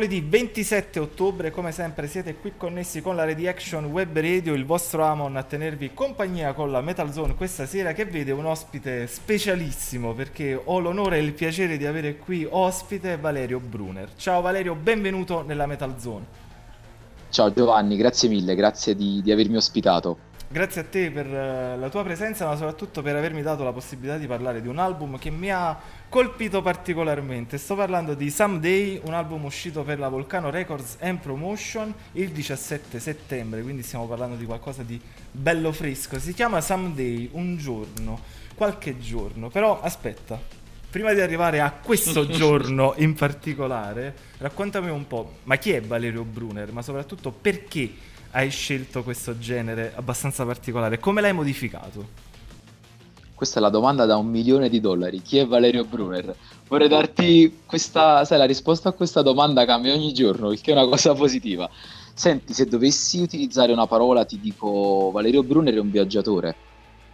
Mercoledì 27 ottobre, come sempre, siete qui connessi con la Reaction Web Radio, il vostro Amon a tenervi compagnia con la Metal Zone questa sera che vede un ospite specialissimo perché ho l'onore e il piacere di avere qui ospite Valerio Brunner. Ciao Valerio, benvenuto nella Metal Zone. Ciao Giovanni, grazie mille, grazie di, di avermi ospitato. Grazie a te per eh, la tua presenza, ma soprattutto per avermi dato la possibilità di parlare di un album che mi ha colpito particolarmente. Sto parlando di Someday, un album uscito per la Volcano Records and Promotion il 17 settembre, quindi stiamo parlando di qualcosa di bello fresco. Si chiama Someday, un giorno, qualche giorno. Però aspetta, prima di arrivare a questo giorno in particolare, raccontami un po', ma chi è Valerio Brunner? Ma soprattutto perché hai scelto questo genere abbastanza particolare? Come l'hai modificato? Questa è la domanda da un milione di dollari. Chi è Valerio Brunner? Vorrei darti questa, sai, la risposta a questa domanda cambia ogni giorno, il che è una cosa positiva. Senti, se dovessi utilizzare una parola, ti dico Valerio Brunner è un viaggiatore.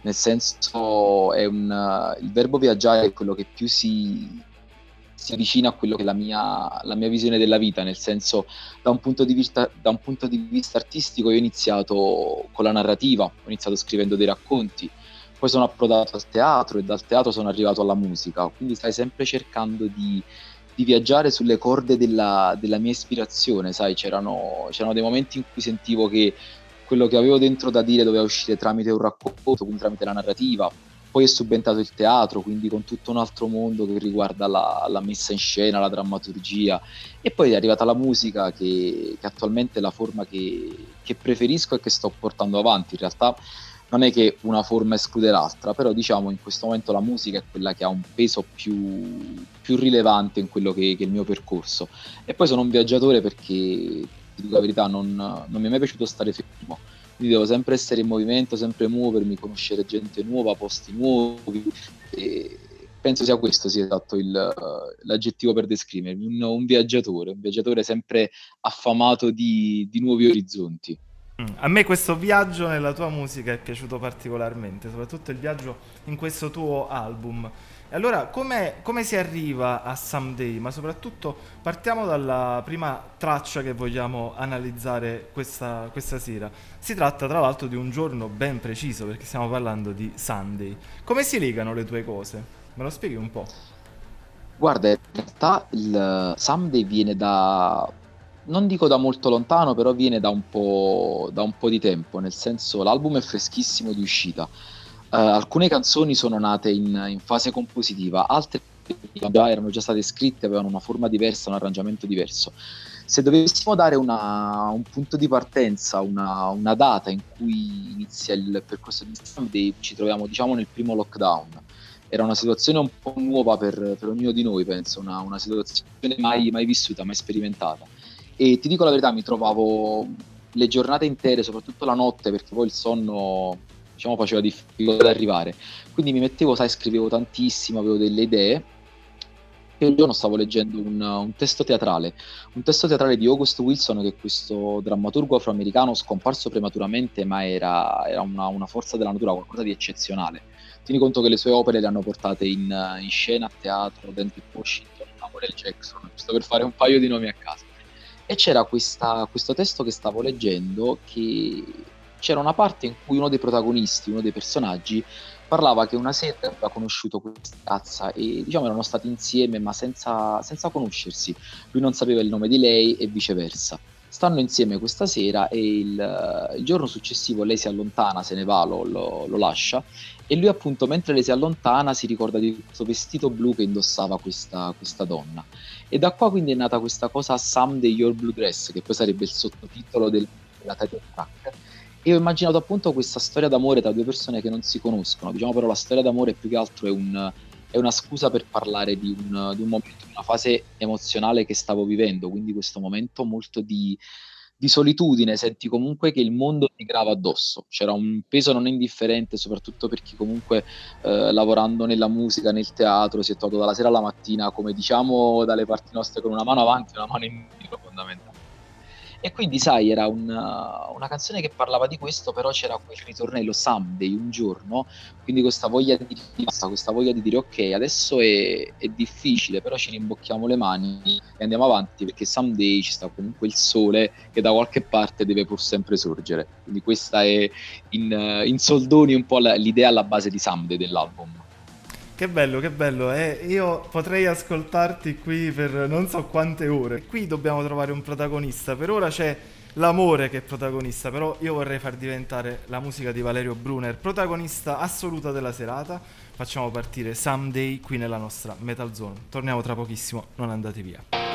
Nel senso, un, il verbo viaggiare è quello che più si, si avvicina a quello che è la mia, la mia visione della vita, nel senso, da un, punto di vista, da un punto di vista artistico, io ho iniziato con la narrativa, ho iniziato scrivendo dei racconti, poi sono approdato al teatro e dal teatro sono arrivato alla musica, quindi stai sempre cercando di, di viaggiare sulle corde della, della mia ispirazione, sai, c'erano, c'erano dei momenti in cui sentivo che quello che avevo dentro da dire doveva uscire tramite un racconto, quindi tramite la narrativa, poi è subentrato il teatro, quindi con tutto un altro mondo che riguarda la, la messa in scena, la drammaturgia, e poi è arrivata la musica che, che attualmente è la forma che, che preferisco e che sto portando avanti. In realtà non è che una forma esclude l'altra, però diciamo in questo momento la musica è quella che ha un peso più, più rilevante in quello che, che, è il mio percorso. E poi sono un viaggiatore perché, ti dico la verità, non, non mi è mai piaciuto stare fermo. Quindi devo sempre essere in movimento, sempre muovermi, conoscere gente nuova, posti nuovi. E penso sia questo sia esatto il, l'aggettivo per descrivermi, un, un, viaggiatore, un viaggiatore sempre affamato di, di nuovi orizzonti. A me questo viaggio nella tua musica è piaciuto particolarmente, soprattutto il viaggio in questo tuo album. E allora, come si arriva a Someday? Ma soprattutto partiamo dalla prima traccia che vogliamo analizzare questa, questa sera. Si tratta tra l'altro di un giorno ben preciso, perché stiamo parlando di Sunday. Come si legano le tue cose? Me lo spieghi un po'? Guarda, in realtà il Someday viene da non dico da molto lontano, però viene da un po', da un po di tempo, nel senso l'album è freschissimo di uscita. Uh, alcune canzoni sono nate in, in, fase compositiva, altre erano già state scritte, avevano una forma diversa, un arrangiamento diverso. Se dovessimo dare una, un punto di partenza, una, una, data in cui inizia il percorso di Someday, ci troviamo diciamo nel primo lockdown. Era una situazione un po' nuova per, per ognuno di noi, penso, una, una situazione mai, mai vissuta, mai sperimentata e ti dico la verità, mi trovavo le giornate intere, soprattutto la notte, perché poi il sonno diciamo faceva difficoltà ad arrivare. Quindi mi mettevo, sai, scrivevo tantissimo, avevo delle idee. E un giorno stavo leggendo un, un, testo teatrale, un testo teatrale di August Wilson, che è questo drammaturgo afroamericano scomparso prematuramente, ma era, era una, una, forza della natura, qualcosa di eccezionale. Tieni conto che le sue opere le hanno portate in, in scena, a teatro, Denzel Washington, Samuel Jackson, giusto per fare un paio di nomi a caso. E c'era questa, questo testo che stavo leggendo che c'era una parte in cui uno dei protagonisti, uno dei personaggi, parlava che una sera aveva conosciuto questa ragazza e diciamo erano stati insieme ma senza, senza conoscersi. Lui non sapeva il nome di lei e viceversa. Stanno insieme questa sera e il, il giorno successivo lei si allontana, se ne va, lo, lo- lo lascia e lui appunto mentre lei si allontana si ricorda di questo vestito blu che indossava questa, questa donna. E da qua quindi è nata questa cosa Someday Your Blue Dress, che poi sarebbe il sottotitolo del- della title track. E ho immaginato appunto questa storia d'amore tra due persone che non si conoscono. Diciamo però la storia d'amore più che altro è, un- è una scusa per parlare di un, di un momento, di una fase emozionale che stavo vivendo, quindi questo momento molto di, di solitudine, senti comunque che il mondo ti grava addosso. C'era un peso non indifferente, soprattutto per chi comunque eh, lavorando nella musica, nel teatro, si è trovato dalla sera alla mattina, come diciamo dalle parti nostre, con una mano avanti e una mano indietro fondamentalmente. E quindi, sai, era una, una canzone che parlava di questo, però c'era quel ritornello someday, un giorno, quindi questa voglia di riposta, questa voglia di dire ok, adesso è, è difficile, però ci rimbocchiamo le mani e andiamo avanti perché someday ci sta comunque il sole che da qualche parte deve pur sempre sorgere. Quindi questa è in, eh, in soldoni un po' l'idea alla base di someday dell'album. Che bello, che bello. Eh, io potrei ascoltarti qui per non so quante ore. Qui dobbiamo trovare un protagonista. Per ora c'è l'amore che è protagonista, però io vorrei far diventare la musica di Valerio Brunner protagonista assoluta della serata. Facciamo partire Someday qui nella nostra Metal Zone. Torniamo tra pochissimo, non andate via.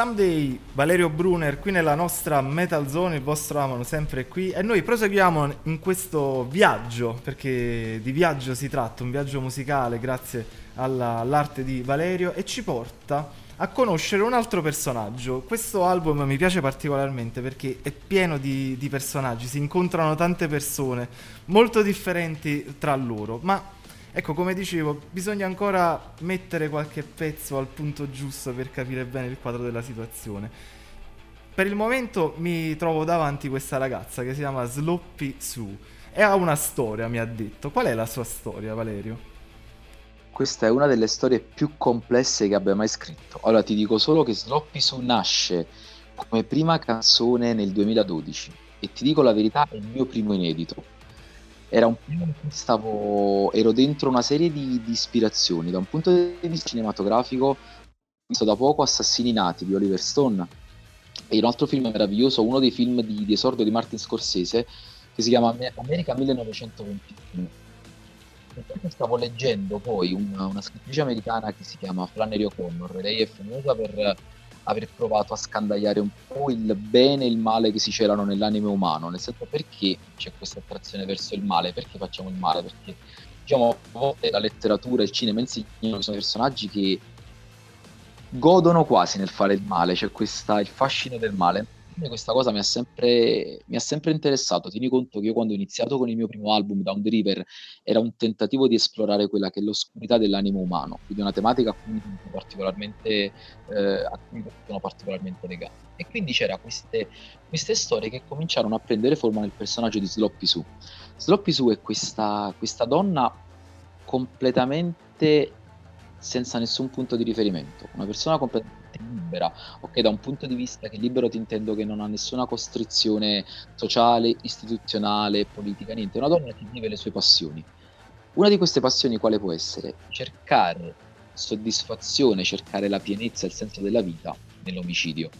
Someday Valerio Brunner qui nella nostra Metal Zone, il vostro amano sempre qui e noi proseguiamo in questo viaggio, perché di viaggio si tratta, un viaggio musicale grazie alla- all'arte di Valerio e ci porta a conoscere un altro personaggio. Questo album mi piace particolarmente perché è pieno di, di personaggi, si incontrano tante persone molto differenti tra loro, ma ecco come dicevo bisogna ancora mettere qualche pezzo al punto giusto per capire bene il quadro della situazione. Per il momento mi trovo davanti questa ragazza che si chiama Sloppy Sue e ha una storia, mi ha detto. Qual è la sua storia, Valerio? Questa è una delle storie più complesse che abbia mai scritto. Allora ti dico solo che Sloppy Sue nasce come prima canzone nel 2012 e ti dico la verità, è il mio primo inedito. Era un stavo, ero dentro una serie di, di ispirazioni. Da un punto di vista cinematografico, ho visto da poco Assassini Nati di Oliver Stone e un altro film meraviglioso, uno dei film di, di esordio di Martin Scorsese, che si chiama Amer- America 1921. E poi stavo leggendo poi una, una scrittrice americana che si chiama Flannery O'Connor, lei è famosa per aver provato a scandagliare un po' il bene e il male che si celano nell'anime umano, nel senso perché c'è questa attrazione verso il male, perché facciamo il male, perché diciamo a volte la letteratura e il cinema insegnano che sono personaggi che godono quasi nel fare il male, c'è questa, il fascino del male. Me questa cosa mi ha sempre, mi ha sempre interessato. Tieni conto che io quando ho iniziato con il mio primo album, Down the River, era un tentativo di esplorare quella che è l'oscurità dell'animo umano, quindi una tematica a cui particolarmente, eh, sono particolarmente legato. E quindi c'era queste, queste storie che cominciarono a prendere forma nel personaggio di Sloppy Sue. Sloppy Sue è questa, questa donna completamente senza nessun punto di riferimento, una persona completamente libera, ok, da un punto di vista che libero ti intendo che non ha nessuna costrizione sociale, istituzionale, politica, niente, una donna che vive le sue passioni. Una di queste passioni quale può essere? Cercare soddisfazione, cercare la pienezza il senso della vita nell'omicidio.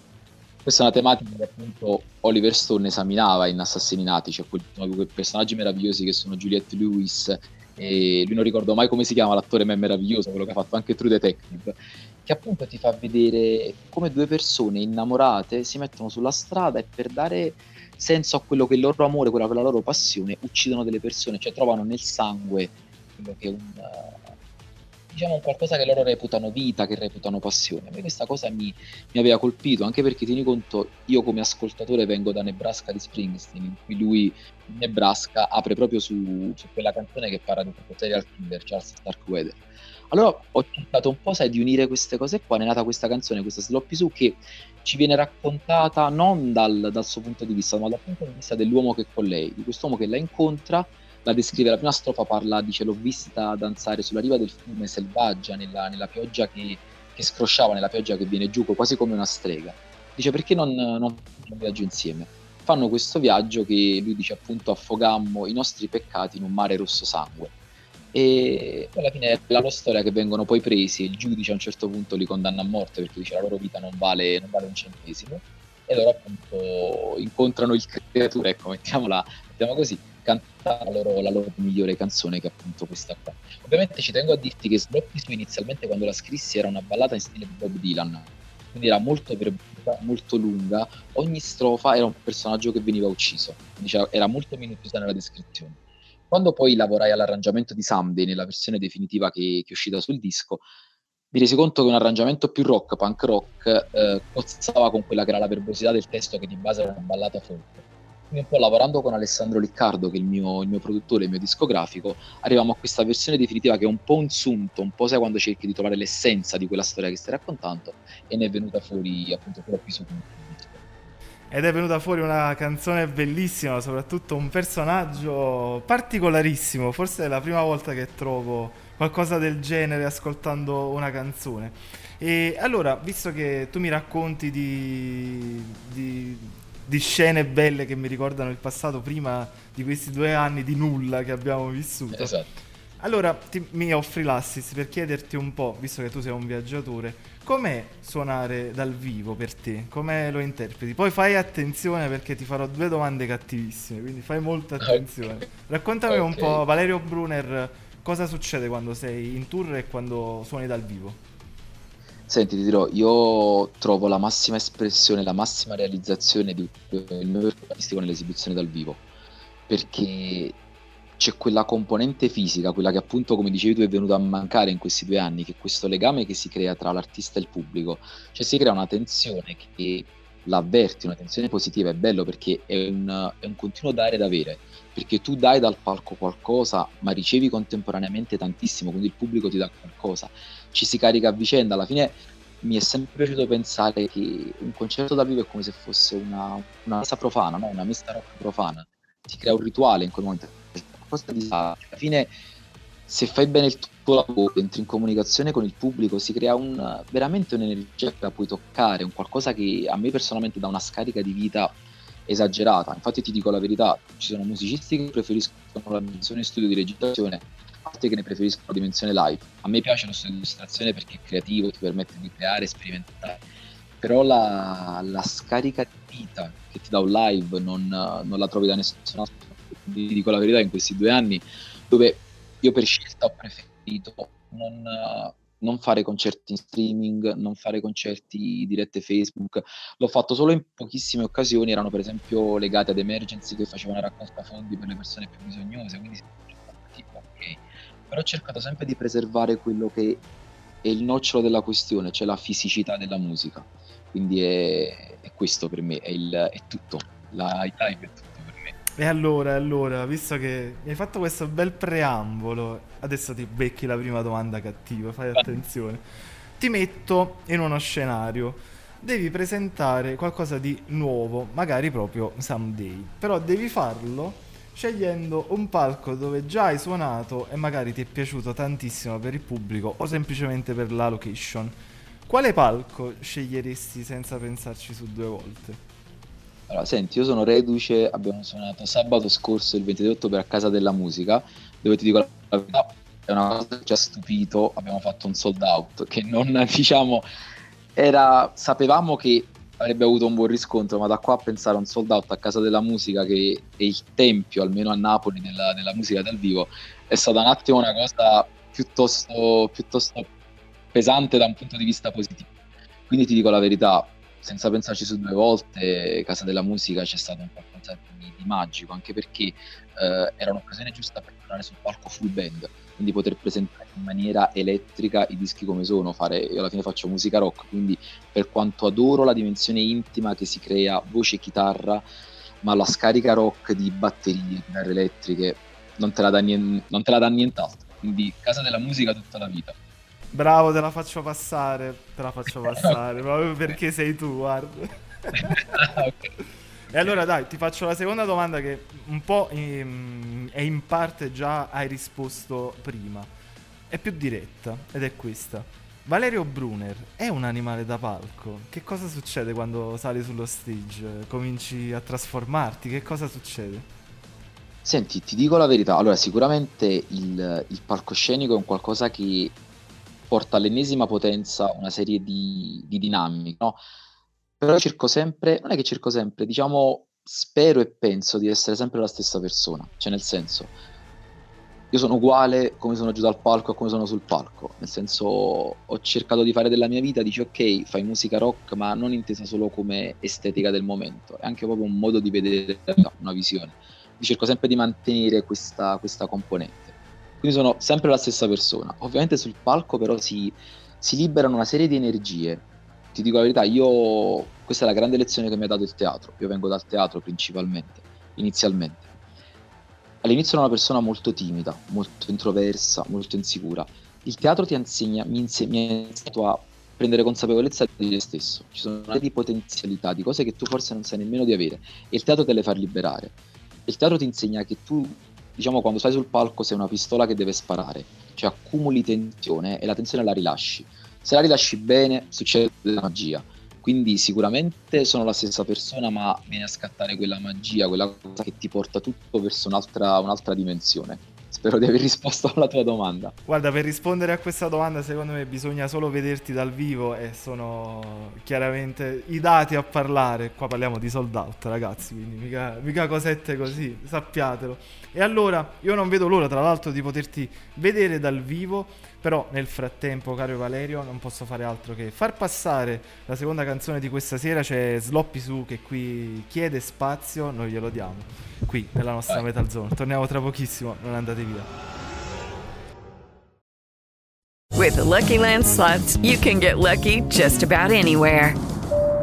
Questa è una tematica che appunto Oliver Stone esaminava in Assassinati, cioè quel- quei personaggi meravigliosi che sono Juliette Lewis e lui non ricordo mai come si chiama l'attore ma è meraviglioso, quello che ha fatto anche True Detective, che appunto ti fa vedere come due persone innamorate si mettono sulla strada e per dare senso a quello che il loro amore, quella che la loro passione, uccidono delle persone, cioè trovano nel sangue quello che è un, eh, diciamo un qualcosa che loro reputano vita, che reputano passione. A me questa cosa mi, mi aveva colpito, anche perché tieni conto, io come ascoltatore vengo da Nebraska di Springsteen, in cui lui in Nebraska apre proprio su, su quella canzone che parla di questo serial killer, Charles Starkweather. Allora ho cercato un po', sai, di unire queste cose qua, è nata questa canzone, questa Sloppy Sue, che ci viene raccontata non dal, dal suo punto di vista, ma dal punto di vista dell'uomo che è con lei, di quest'uomo che la incontra, la descrive, la prima strofa parla, dice l'ho vista danzare sulla riva del fiume selvaggia, nella, nella pioggia che, che scrosciava, nella pioggia che viene giù, quasi come una strega. Dice perché non, facciamo un viaggio insieme? Fanno questo viaggio che lui dice appunto affogammo i nostri peccati in un mare rosso sangue. E alla fine è la loro storia che vengono poi presi il giudice a un certo punto li condanna a morte perché dice la loro vita non vale, non vale un centesimo e loro appunto incontrano il creatore, ecco, mettiamola, mettiamola così, cantano la loro, la loro migliore canzone che è appunto questa qua. Ovviamente ci tengo a dirti che Sloppy inizialmente quando la scrissi era una ballata in stile Bob Dylan, quindi era molto verbosa, molto lunga, ogni strofa era un personaggio che veniva ucciso, quindi era molto minuziosa nella descrizione. Quando poi lavorai all'arrangiamento di Someday, nella versione definitiva che, che è uscita sul disco, mi resi conto che un arrangiamento più rock, punk rock, eh, cozzava con quella che era la verbosità del testo che di base era una ballata folk. Quindi un po' lavorando con Alessandro Liccardo, che è il mio, il mio produttore, il mio discografico, arriviamo a questa versione definitiva che è un po' un sunto, un po' sai quando cerchi di trovare l'essenza di quella storia che stai raccontando, e ne è venuta fuori appunto quello più su Ed è venuta fuori una canzone bellissima, soprattutto un personaggio particolarissimo. Forse è la prima volta che trovo qualcosa del genere ascoltando una canzone. E allora, visto che tu mi racconti di, di- di scene belle che mi ricordano il passato prima di questi due anni di nulla che abbiamo vissuto. Esatto. Allora ti- mi offri l'assist per chiederti un po', visto che tu sei un viaggiatore, com'è suonare dal vivo per te? Come lo interpreti? Poi fai attenzione perché ti farò due domande cattivissime, quindi fai molta attenzione. Raccontami un Ok. po', Valerio Brunner, cosa succede quando sei in tour e quando suoni dal vivo? Senti, ti dirò, io trovo la massima espressione, la massima realizzazione di il mio artistico nell'esibizione dal vivo, perché c'è quella componente fisica, quella che appunto, come dicevi tu, è venuta a mancare in questi due anni, che è questo legame che si crea tra l'artista e il pubblico, cioè si crea una tensione che l'avverti, una tensione positiva, è bello perché è un, è un continuo dare ed avere, perché tu dai dal palco qualcosa, ma ricevi contemporaneamente tantissimo, quindi il pubblico ti dà qualcosa, ci si carica a vicenda, alla fine mi è sempre piaciuto pensare che un concerto dal vivo è come se fosse una, una messa profana, no? una messa rock profana, si crea un rituale in quel momento, qualcosa di alla fine se fai bene il tuo lavoro, entri in comunicazione con il pubblico, si crea un, veramente un'energia che la puoi toccare, un qualcosa che a me personalmente dà una scarica di vita esagerata. Infatti ti dico la verità, ci sono musicisti che preferiscono la dimensione studio di registrazione, altri che ne preferiscono la dimensione live. A me piace lo studio di registrazione perché è creativo, ti permette di creare, sperimentare. Però la, la scarica di vita che ti dà un live non, non la trovi da nessun altro. Ti dico la verità, in questi due anni dove io per scelta ho preferito non, non fare concerti in streaming, non fare concerti dirette Facebook. L'ho fatto solo in pochissime occasioni, erano per esempio legate ad emergency che facevano raccolta fondi per le persone più bisognose, quindi. Però ho cercato sempre di preservare quello che è il nocciolo della questione, cioè la fisicità della musica. Quindi è, è questo per me, è, il, è tutto. La il live è tutto per me. E allora, allora, visto che mi hai fatto questo bel preambolo, adesso ti becchi la prima domanda cattiva, fai attenzione. Ti metto in uno scenario. Devi presentare qualcosa di nuovo, magari proprio someday. Però devi farlo scegliendo un palco dove già hai suonato e magari ti è piaciuto tantissimo per il pubblico o semplicemente per la location. Quale palco sceglieresti senza pensarci su due volte? Allora, senti, io sono reduce, abbiamo suonato sabato scorso, il 23 ottobre, a Casa della Musica, dove ti dico la verità, è una cosa che ci ha stupito, abbiamo fatto un sold out, che non, diciamo, era, sapevamo che avrebbe avuto un buon riscontro, ma da qua a pensare a un sold out a Casa della Musica, che è il tempio, almeno a Napoli, della, della musica dal vivo, è stata un attimo una cosa piuttosto, piuttosto pesante da un punto di vista positivo. Quindi ti dico la verità, senza pensarci su due volte, Casa della Musica c'è stato un qualcosa di, di magico, anche perché eh, era un'occasione giusta per tornare sul palco full band, quindi poter presentare in maniera elettrica i dischi come sono, fare, io alla fine faccio musica rock, quindi per quanto adoro la dimensione intima che si crea voce e chitarra, ma la scarica rock di batterie, chitarre elettriche, non te la dà, nien- non te la dà nient'altro, quindi Casa della Musica tutta la vita. Bravo, te la faccio passare, te la faccio passare, proprio perché sei tu, guarda. E allora dai, ti faccio la seconda domanda che un po' in, e in parte già hai risposto prima. È più diretta ed è questa. Valerio Brunner è un animale da palco? Che cosa succede quando sali sullo stage? Cominci a trasformarti? Che cosa succede? Senti, ti dico la verità, allora sicuramente il, il palcoscenico è un qualcosa che porta all'ennesima potenza una serie di, di dinamiche, no? Però cerco sempre, non è che cerco sempre, diciamo, spero e penso di essere sempre la stessa persona, cioè nel senso, io sono uguale come sono giù dal palco a come sono sul palco, nel senso ho cercato di fare della mia vita, dici ok, fai musica rock, ma non intesa solo come estetica del momento, è anche proprio un modo di vedere una visione. Quindi cerco sempre di mantenere questa, questa componente. Quindi sono sempre la stessa persona. Ovviamente sul palco però si, si liberano una serie di energie. Ti dico la verità, io questa è la grande lezione che mi ha dato il teatro. Io vengo dal teatro principalmente, inizialmente. All'inizio ero una persona molto timida, molto introversa, molto insicura. Il teatro ti insegna, mi, inse- mi ha insegnato a prendere consapevolezza di te stesso. Ci sono una serie di potenzialità, di cose che tu forse non sai nemmeno di avere e il teatro te le fa liberare. Il teatro ti insegna che tu, diciamo, quando stai sul palco sei una pistola che deve sparare, cioè accumuli tensione e la tensione la rilasci. Se la rilasci bene succede la magia. Quindi sicuramente sono la stessa persona, ma viene a scattare quella magia, quella cosa che ti porta tutto verso un'altra, un'altra dimensione. Spero di aver risposto alla tua domanda. Guarda, per rispondere a questa domanda, secondo me bisogna solo vederti dal vivo e sono chiaramente i dati a parlare. Qua parliamo di sold out, ragazzi, quindi mica, mica cosette così, sappiatelo. E allora, io non vedo l'ora, tra l'altro, di poterti vedere dal vivo Però nel frattempo, caro Valerio, non posso fare altro che far passare la seconda canzone di questa sera. C'è Sloppy Su che qui chiede spazio, noi glielo diamo. Qui nella nostra Metal Zone. Torniamo tra pochissimo, non andate via. With the Lucky Land slots, you can get lucky just about anywhere.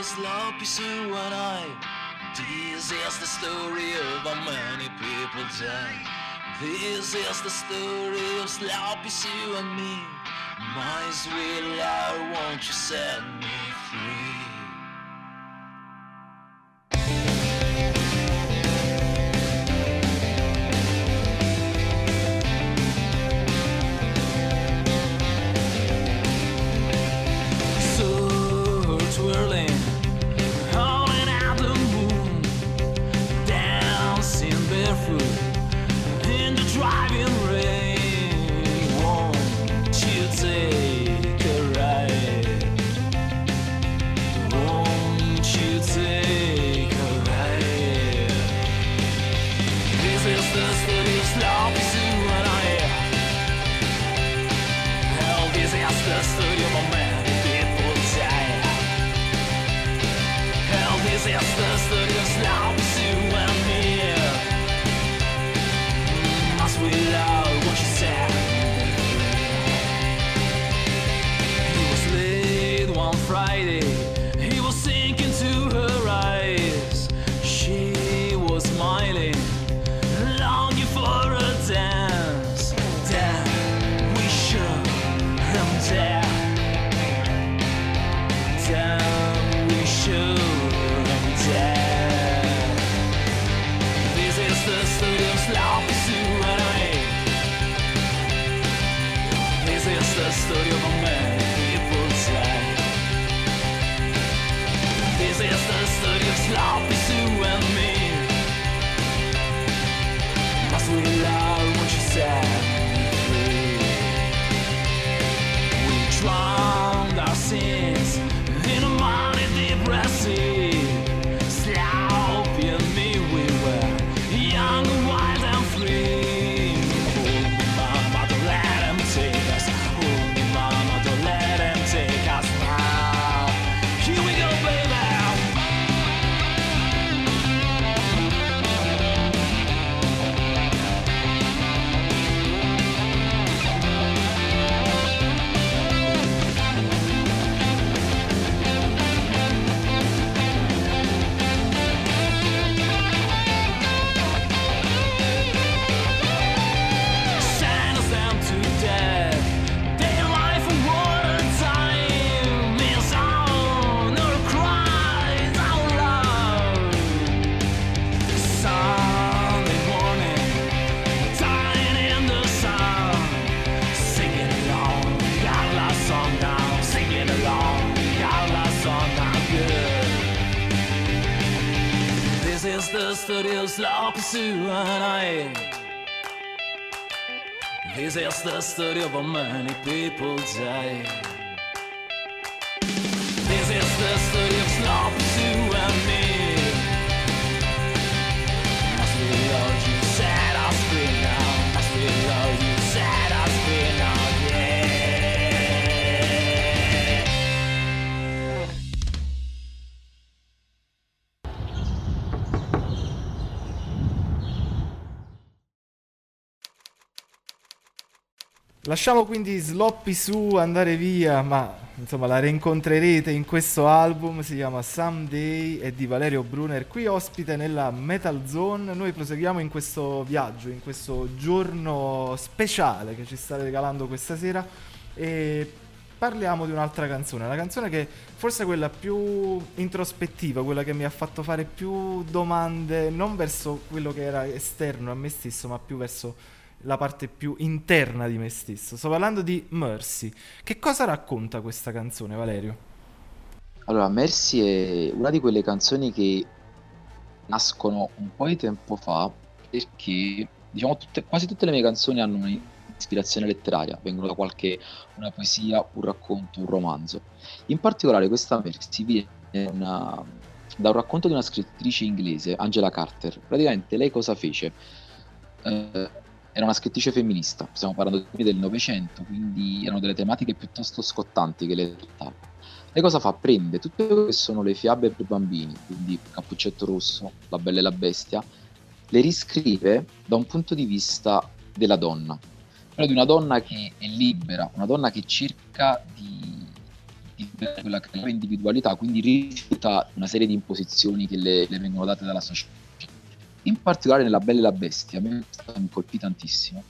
of Sloppy Sue and I. This is the story of how many people die. This is the story of Sloppy Sue and me. My sweet Lord, won't you set me free? The studio Sloppy Sue and I. This is the story of how many people die. Lasciamo quindi Sloppy su andare via, ma insomma la rincontrerete in questo album, si chiama Someday, è di Valerio Brunner, qui ospite nella Metal Zone. Noi proseguiamo in questo viaggio, in questo giorno speciale che ci sta regalando questa sera e parliamo di un'altra canzone, la canzone che forse è quella più introspettiva, quella che mi ha fatto fare più domande, non verso quello che era esterno a me stesso, ma più verso la parte più interna di me stesso. Sto parlando di Mercy. Che cosa racconta questa canzone, Valerio? Allora, Mercy è una di quelle canzoni che nascono un po' di tempo fa perché, diciamo, tutte- quasi tutte le mie canzoni hanno un'ispirazione letteraria, vengono da qualche, una poesia, un racconto, un romanzo. In particolare questa Mercy viene una- da un racconto di una scrittrice inglese, Angela Carter. Praticamente lei cosa fece? Eh, era una scrittrice femminista, stiamo parlando del Novecento, quindi erano delle tematiche piuttosto scottanti che lei trattava. Lei cosa fa? Prende tutte quelle che sono le fiabe per bambini, quindi Cappuccetto Rosso, La Bella e la Bestia, le riscrive da un punto di vista della donna, però di una donna che è libera, una donna che cerca di, di vivere quella che è la individualità, quindi rifiuta una serie di imposizioni che le, le vengono date dalla società. In particolare nella Bella e la Bestia, mi colpì tantissimo.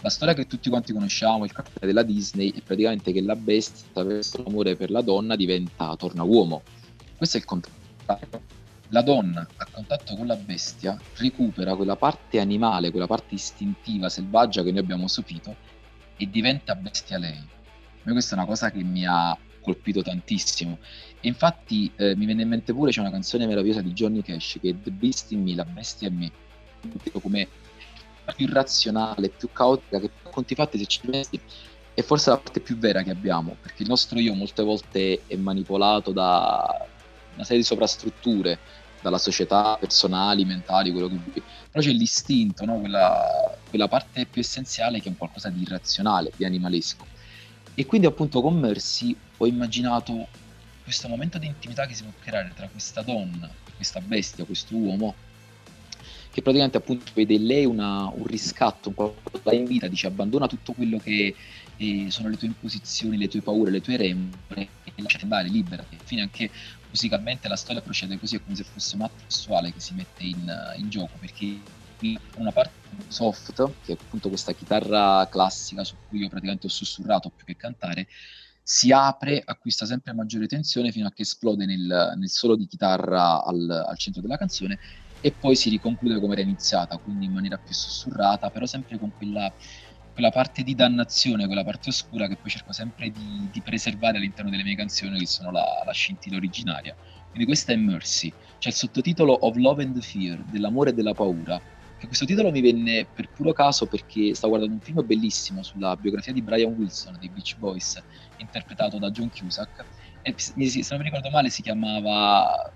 La storia che tutti quanti conosciamo, il cartone della Disney, è praticamente che la bestia, attraverso l'amore per la donna, diventa, torna uomo. Questo è il contrario. La donna, a contatto con la bestia, recupera quella parte animale, quella parte istintiva, selvaggia che noi abbiamo sopito e diventa bestia lei. A me questa è una cosa che mi ha colpito tantissimo. Infatti eh, mi viene in mente pure c'è una canzone meravigliosa di Johnny Cash che è The Beast in Me, la bestia in me. Come più irrazionale, più caotica, che conti fatti se ci pensi è forse la parte più vera che abbiamo, perché il nostro io molte volte è manipolato da una serie di sovrastrutture, dalla società, personali, mentali, quello che vuoi. Però c'è l'istinto, no? quella, quella parte più essenziale che è un qualcosa di irrazionale, di animalesco. E quindi appunto con Mercy ho immaginato questo momento di intimità che si può creare tra questa donna, questa bestia, questo uomo, che praticamente appunto vede in lei una- un riscatto, un qualcosa da invita, dice abbandona tutto quello che eh, sono le tue imposizioni, le tue paure, le tue remore e lasciati andare, liberati. Alla fine anche musicalmente la storia procede così, è come se fosse un atto sessuale che si mette in, in gioco, perché una parte soft, che è appunto questa chitarra classica su cui io praticamente ho sussurrato più che cantare, si apre, acquista sempre maggiore tensione fino a che esplode nel, nel solo di chitarra al, al centro della canzone e poi si riconclude come era iniziata, quindi in maniera più sussurrata, però sempre con quella, quella parte di dannazione, quella parte oscura che poi cerco sempre di, di preservare all'interno delle mie canzoni, che sono la, la scintilla originaria. Quindi questa è Mercy, c'è il sottotitolo Of Love and Fear, dell'amore e della paura, che questo titolo mi venne per puro caso perché stavo guardando un film bellissimo sulla biografia di Brian Wilson dei Beach Boys, interpretato da John Cusack, e se non mi ricordo male si chiamava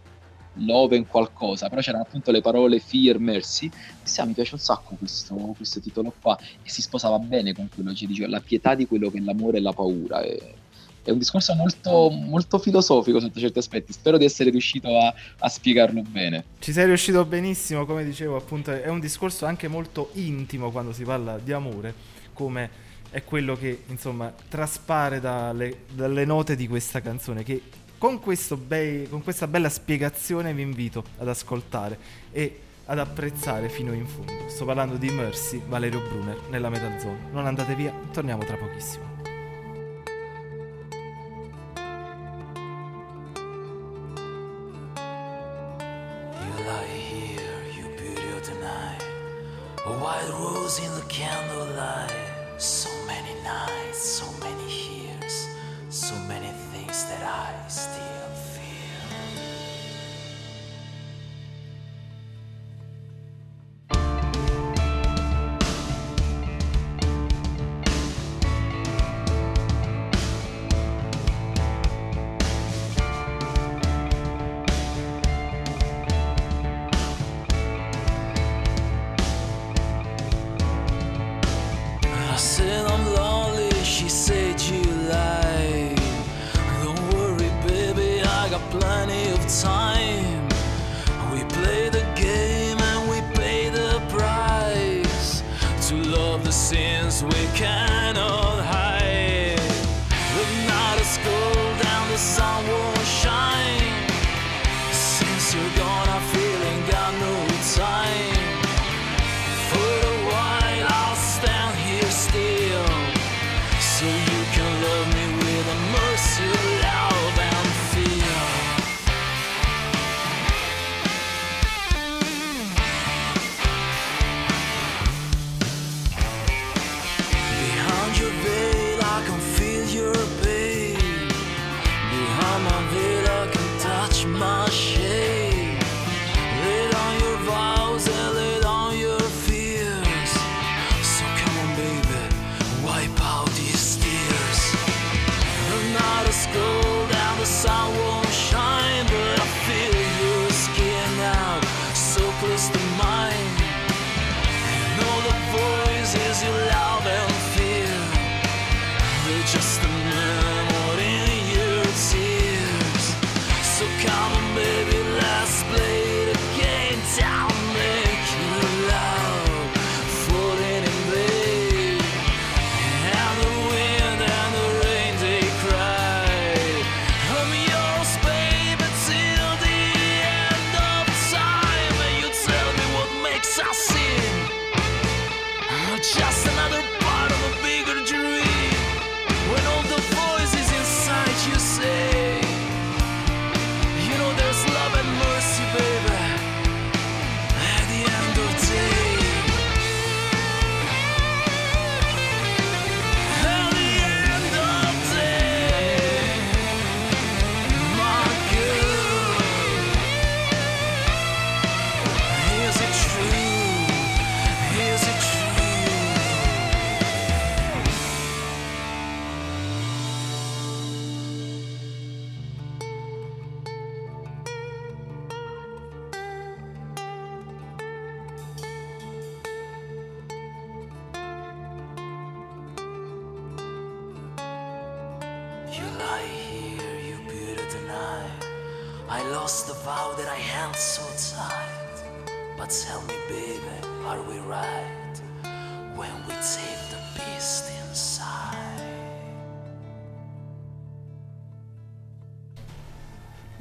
Love and qualcosa, però c'erano appunto le parole Fear, Mercy, e sì, ah, mi piace un sacco questo, questo titolo qua, e si sposava bene con quello, ci diceva la pietà di quello che è l'amore e la paura, e- è un discorso molto, molto filosofico sotto certi aspetti, spero di essere riuscito a, a spiegarlo bene. Ci sei riuscito benissimo, come dicevo, appunto è un discorso anche molto intimo quando si parla di amore, come è quello che insomma traspare dalle, dalle note di questa canzone che con, bei- con questa bella spiegazione vi invito ad ascoltare e ad apprezzare fino in fondo. Sto parlando di Mercy, Valerio Brunner, nella Metal Zone. Non andate via, torniamo tra pochissimo. A white rose in the candlelight. So many nights, so many years, so many things that I still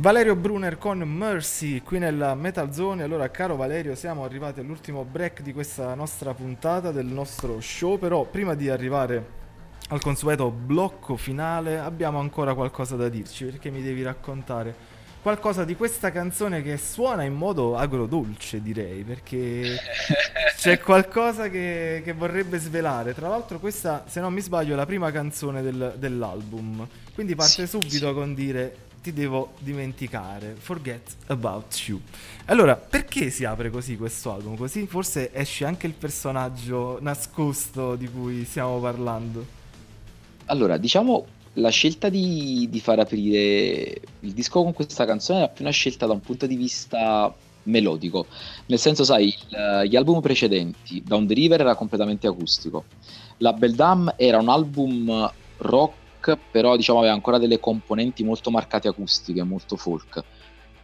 Valerio Brunner con Mercy qui nella Metal Zone. Allora, caro Valerio, siamo arrivati all'ultimo break di questa nostra puntata del nostro show. Però, prima di arrivare al consueto blocco finale, abbiamo ancora qualcosa da dirci perché mi devi raccontare qualcosa di questa canzone che suona in modo agrodolce, direi. Perché c'è qualcosa che, che vorrebbe svelare. Tra l'altro, questa, se non mi sbaglio, è la prima canzone del- dell'album. Quindi parte subito con dire ti devo dimenticare, forget about you. Allora, perché si apre così questo album? Così forse esce anche il personaggio nascosto di cui stiamo parlando. Allora, diciamo, la scelta di, di far aprire il disco con questa canzone era più una scelta da un punto di vista melodico. Nel senso, sai, il- gli album precedenti, Down the River era completamente acustico. La Beldam era un album rock, però diciamo aveva ancora delle componenti molto marcate acustiche, molto folk.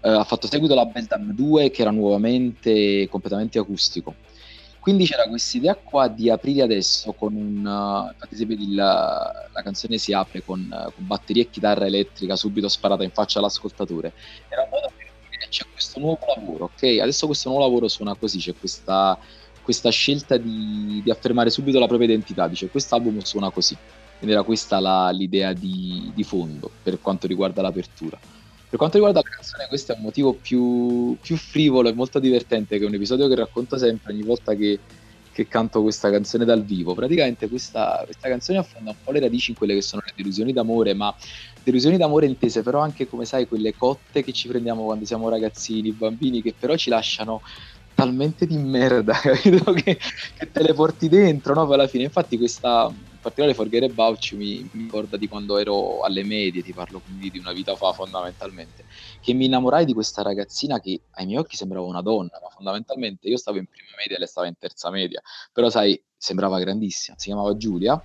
Eh, ha fatto seguito la Beldam 2 che era nuovamente completamente acustico. Quindi c'era questa idea qua di aprire adesso con un... uh, infatti se vedi la, la canzone si apre con, uh, con batteria e chitarra elettrica subito sparata in faccia all'ascoltatore. Era un modo per dire c'è questo nuovo lavoro, ok? Adesso questo nuovo lavoro suona così, c'è questa, questa scelta di, di affermare subito la propria identità, dice quest'album suona così. Quindi era questa la- l'idea di, di fondo per quanto riguarda l'apertura. Per quanto riguarda la canzone, questo è un motivo più, più frivolo e molto divertente, che è un episodio che racconto sempre ogni volta che, che canto questa canzone dal vivo. Praticamente questa, questa canzone affonda un po' le radici in quelle che sono le delusioni d'amore, ma delusioni d'amore intese però anche come sai quelle cotte che ci prendiamo quando siamo ragazzini, bambini, che però ci lasciano talmente di merda, capito? Che, che te le porti dentro, no? Poi alla fine, infatti questa, particolare Forget About mi, mi ricorda di quando ero alle medie, ti parlo quindi di una vita fa fondamentalmente, che mi innamorai di questa ragazzina che ai miei occhi sembrava una donna, ma fondamentalmente io stavo in prima media e lei stava in terza media, però sai, sembrava grandissima, si chiamava Giulia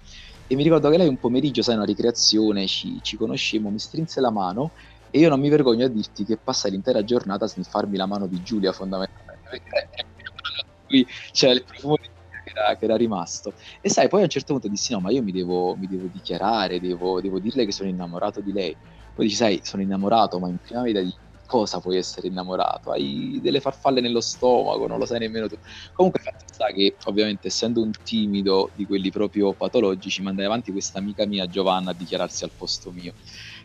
e mi ricordo che lei un pomeriggio, sai, una ricreazione, ci, ci conoscemmo, mi strinse la mano e io non mi vergogno a dirti che passai l'intera giornata a sniffarmi la mano di Giulia fondamentalmente, perché qui c'era il profumo di era, che era rimasto. E sai, poi a un certo punto dissi no, ma io mi devo, mi devo dichiarare, devo, devo dirle che sono innamorato di lei. Poi dici, sai, sono innamorato, ma in prima vita di cosa puoi essere innamorato? Hai delle farfalle nello stomaco, non lo sai nemmeno tu. Comunque fatto sta che, ovviamente, essendo un timido di quelli proprio patologici, mandai avanti questa amica mia, Giovanna, a dichiararsi al posto mio.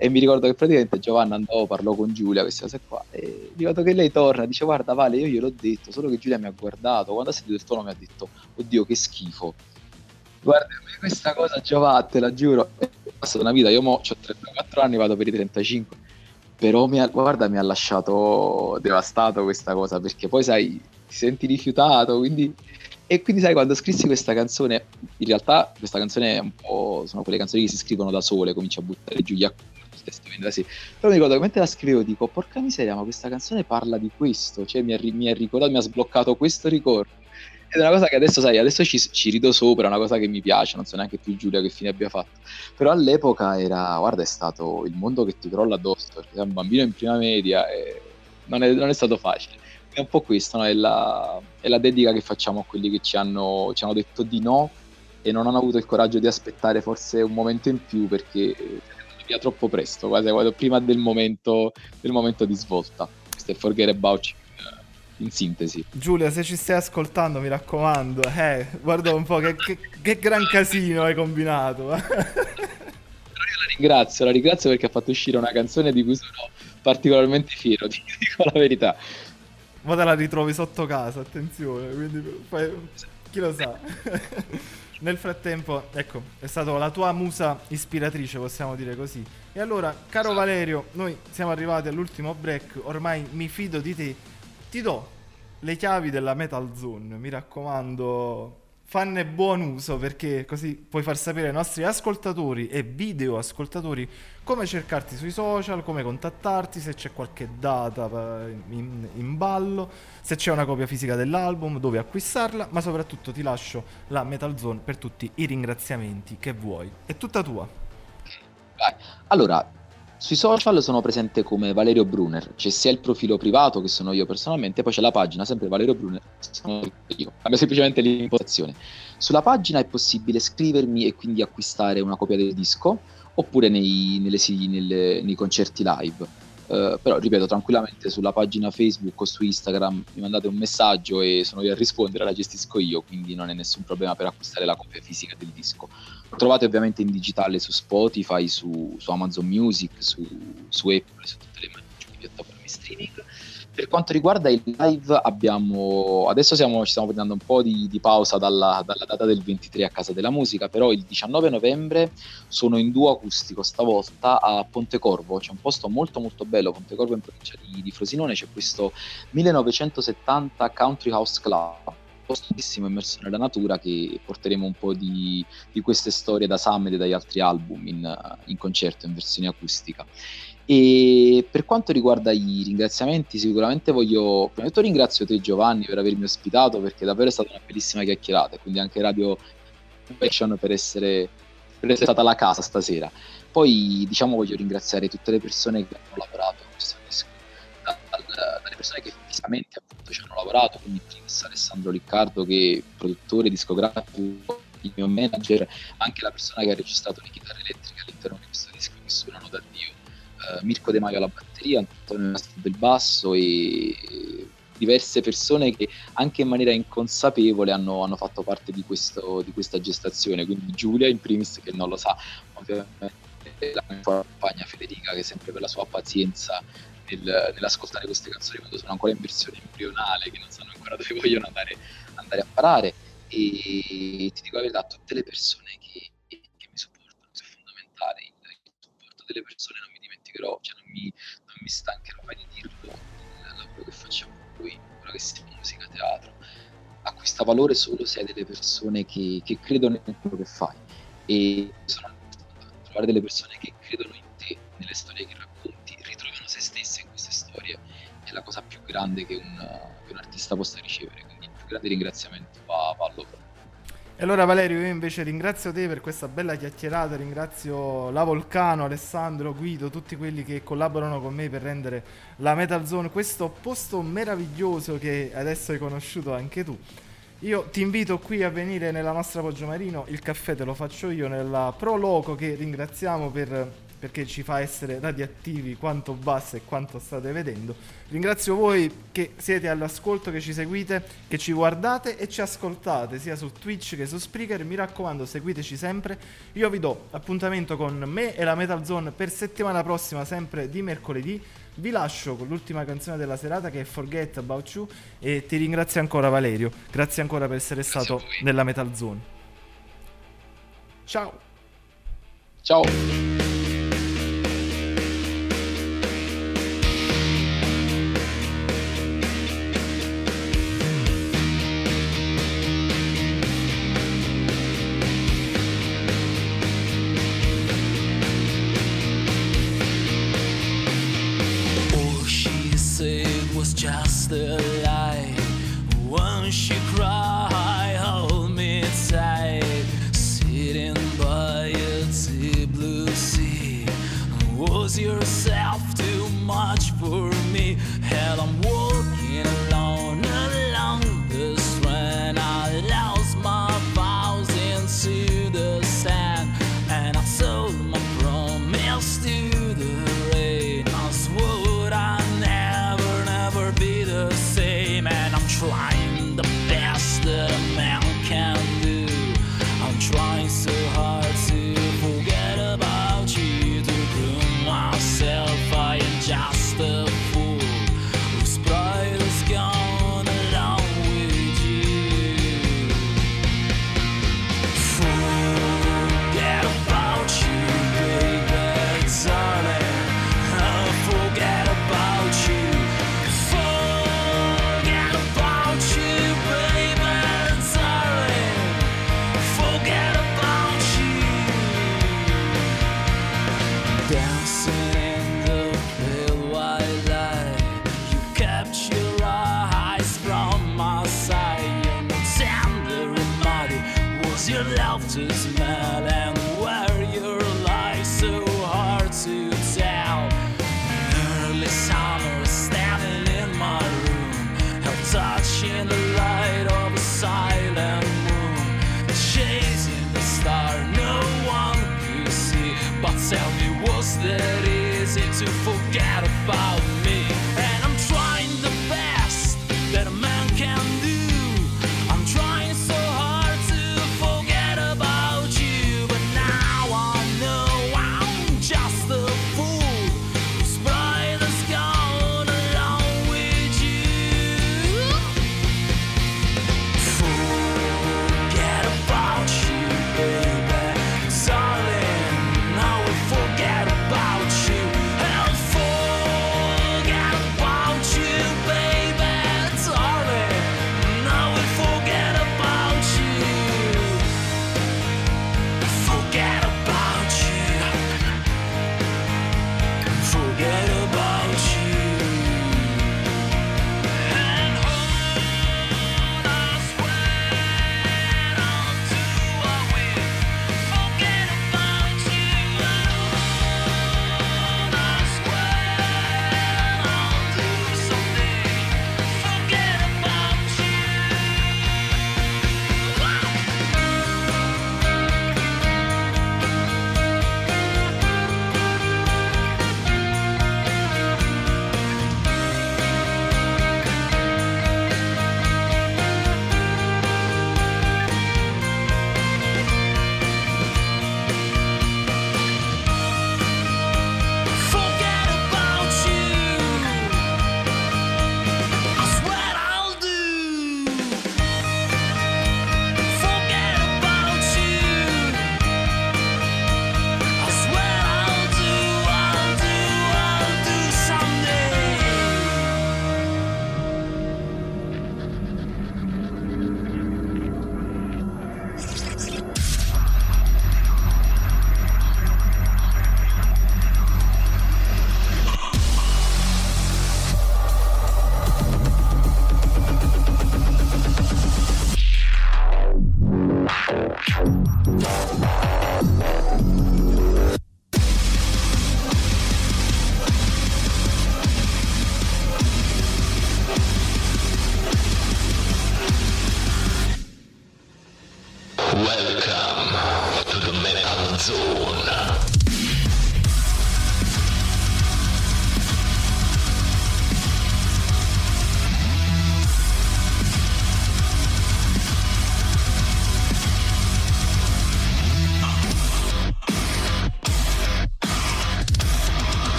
E mi ricordo che praticamente Giovanna andò, parlò con Giulia, queste cose qua, e ricordo che lei torna, dice guarda Vale, io gliel'ho detto, solo che Giulia mi ha guardato, quando ha sentito il tono mi ha detto, oddio che schifo. Guarda, questa cosa Giovanna, te la giuro, è passata una vita, io mo ho 34 anni, vado per i 35, però mi ha, guarda, mi ha lasciato devastato questa cosa, perché poi sai, ti senti rifiutato, quindi... E quindi sai, quando scrissi questa canzone, in realtà questa canzone è un po', sono quelle canzoni che si scrivono da sole, cominci a buttare giù gli accordi, testo sé. Però mi ricordo che mentre la scrivevo dico, porca miseria, ma questa canzone parla di questo, cioè mi ha, mi ha ricordato, mi ha sbloccato questo ricordo. Ed è una cosa che adesso, sai, adesso ci, ci rido sopra, è una cosa che mi piace, non so neanche più Giulia che fine abbia fatto. Però all'epoca era, guarda, è stato il mondo che ti crolla addosso, perché sei un bambino in prima media e non è, non è stato facile. È un po' questo, no? è, la, è la dedica che facciamo a quelli che ci hanno, ci hanno detto di no e non hanno avuto il coraggio di aspettare forse un momento in più perché via troppo presto, quasi, quasi prima del momento, del momento di svolta. Questo è Forget About You, eh, in sintesi. Giulia, se ci stai ascoltando, mi raccomando, eh, guarda un po' che, che- che gran casino hai combinato. La ringrazio, la ringrazio perché ha fatto uscire una canzone di cui sono particolarmente fiero, ti dico la verità. Ma te la ritrovi sotto casa, attenzione, quindi fai- chi lo sa. Nel frattempo, ecco, è stata la tua musa ispiratrice, possiamo dire così. E allora, caro Valerio, noi siamo arrivati all'ultimo break, ormai mi fido di te. Ti do le chiavi della Metal Zone, mi raccomando, fanne buon uso perché così puoi far sapere ai nostri ascoltatori e video ascoltatori come cercarti sui social, come contattarti, se c'è qualche data eh, in, in ballo, se c'è una copia fisica dell'album, dove acquistarla, ma soprattutto ti lascio la Metal Zone per tutti i ringraziamenti che vuoi. È tutta tua. Allora, Sui social sono presente come Valerio Brunner, c'è sia il profilo privato che sono io personalmente, poi c'è la pagina sempre Valerio Brunner, sono io, cambia semplicemente l'impostazione. Sulla pagina è possibile scrivermi e quindi acquistare una copia del disco oppure nei, nelle nelle- nei concerti live. Eh, però ripeto tranquillamente sulla pagina Facebook o su Instagram mi mandate un messaggio e sono io a rispondere, la gestisco io, quindi non è nessun problema per acquistare la copia fisica del disco. Trovate ovviamente in digitale su Spotify, su, su Amazon Music, su, su Apple, su tutte le maggiori piattaforme streaming. Per quanto riguarda il live, abbiamo adesso siamo, ci stiamo prendendo un po' di, di pausa dalla, dalla data del 23 a Casa della Musica, però il 19 novembre sono in duo acustico stavolta a Pontecorvo, c'è un posto molto molto bello, Pontecorvo in provincia di, di Frosinone, c'è questo 1970 Country House Club, bellissimo immerso nella natura che porteremo un po' di, di queste storie da Summit e dagli altri album in, in concerto, in versione acustica. E per quanto riguarda i ringraziamenti, sicuramente voglio. Prima di tutto ringrazio te, Giovanni, per avermi ospitato perché davvero è stata una bellissima chiacchierata. e Quindi anche Radio Action per essere, per essere stata la casa stasera. Poi, diciamo, voglio ringraziare tutte le persone che hanno lavorato a questo disco, da- dal- dalle persone che fisicamente appunto ci hanno lavorato, quindi in primis Alessandro Riccardo, che è produttore discografico, il mio manager, anche la persona che ha registrato le chitarre elettriche all'interno di questo disco che suonano da Dio Mirko De Maio alla batteria, Antonio Nastro del basso e diverse persone che anche in maniera inconsapevole hanno, hanno fatto parte di, questo- di questa gestazione. Quindi Giulia in primis che non lo sa, ovviamente la mia compagna Federica che sempre per la sua pazienza nel- nell'ascoltare queste canzoni quando sono ancora in versione embrionale, che non sanno ancora dove vogliono andare, andare a parare. E ti dico la verità, tutte le persone che, che mi supportano, è fondamentale il supporto delle persone, dimenticherò, cioè non mi, non mi stancherò mai di dirlo, il lavoro che facciamo noi, quello che si chiama musica teatro, acquista valore solo se hai delle persone che, che credono in quello che fai. E sono trovare delle persone che credono in te, nelle storie che racconti, ritrovano se stesse in queste storie è la cosa più grande che un, che un artista possa ricevere, quindi il più grande ringraziamento va, va a loro. E allora Valerio, io invece ringrazio te per questa bella chiacchierata, ringrazio la Volcano, Alessandro, Guido, tutti quelli che collaborano con me per rendere la Metal Zone questo posto meraviglioso che adesso hai conosciuto anche tu. Io ti invito qui a venire nella nostra Poggiomarino, il caffè te lo faccio io nella Pro Loco che ringraziamo per- perché ci fa essere radioattivi quanto basta e quanto state vedendo. Ringrazio voi che siete all'ascolto, che ci seguite, che ci guardate e ci ascoltate sia su Twitch che su Spreaker. Mi raccomando, seguiteci sempre. Io vi do appuntamento con me e la Metal Zone per settimana prossima, sempre di mercoledì. Vi lascio con l'ultima canzone della serata che è Forget About You e ti ringrazio ancora Valerio. Grazie ancora per essere stato nella Metal Zone. Ciao. Ciao.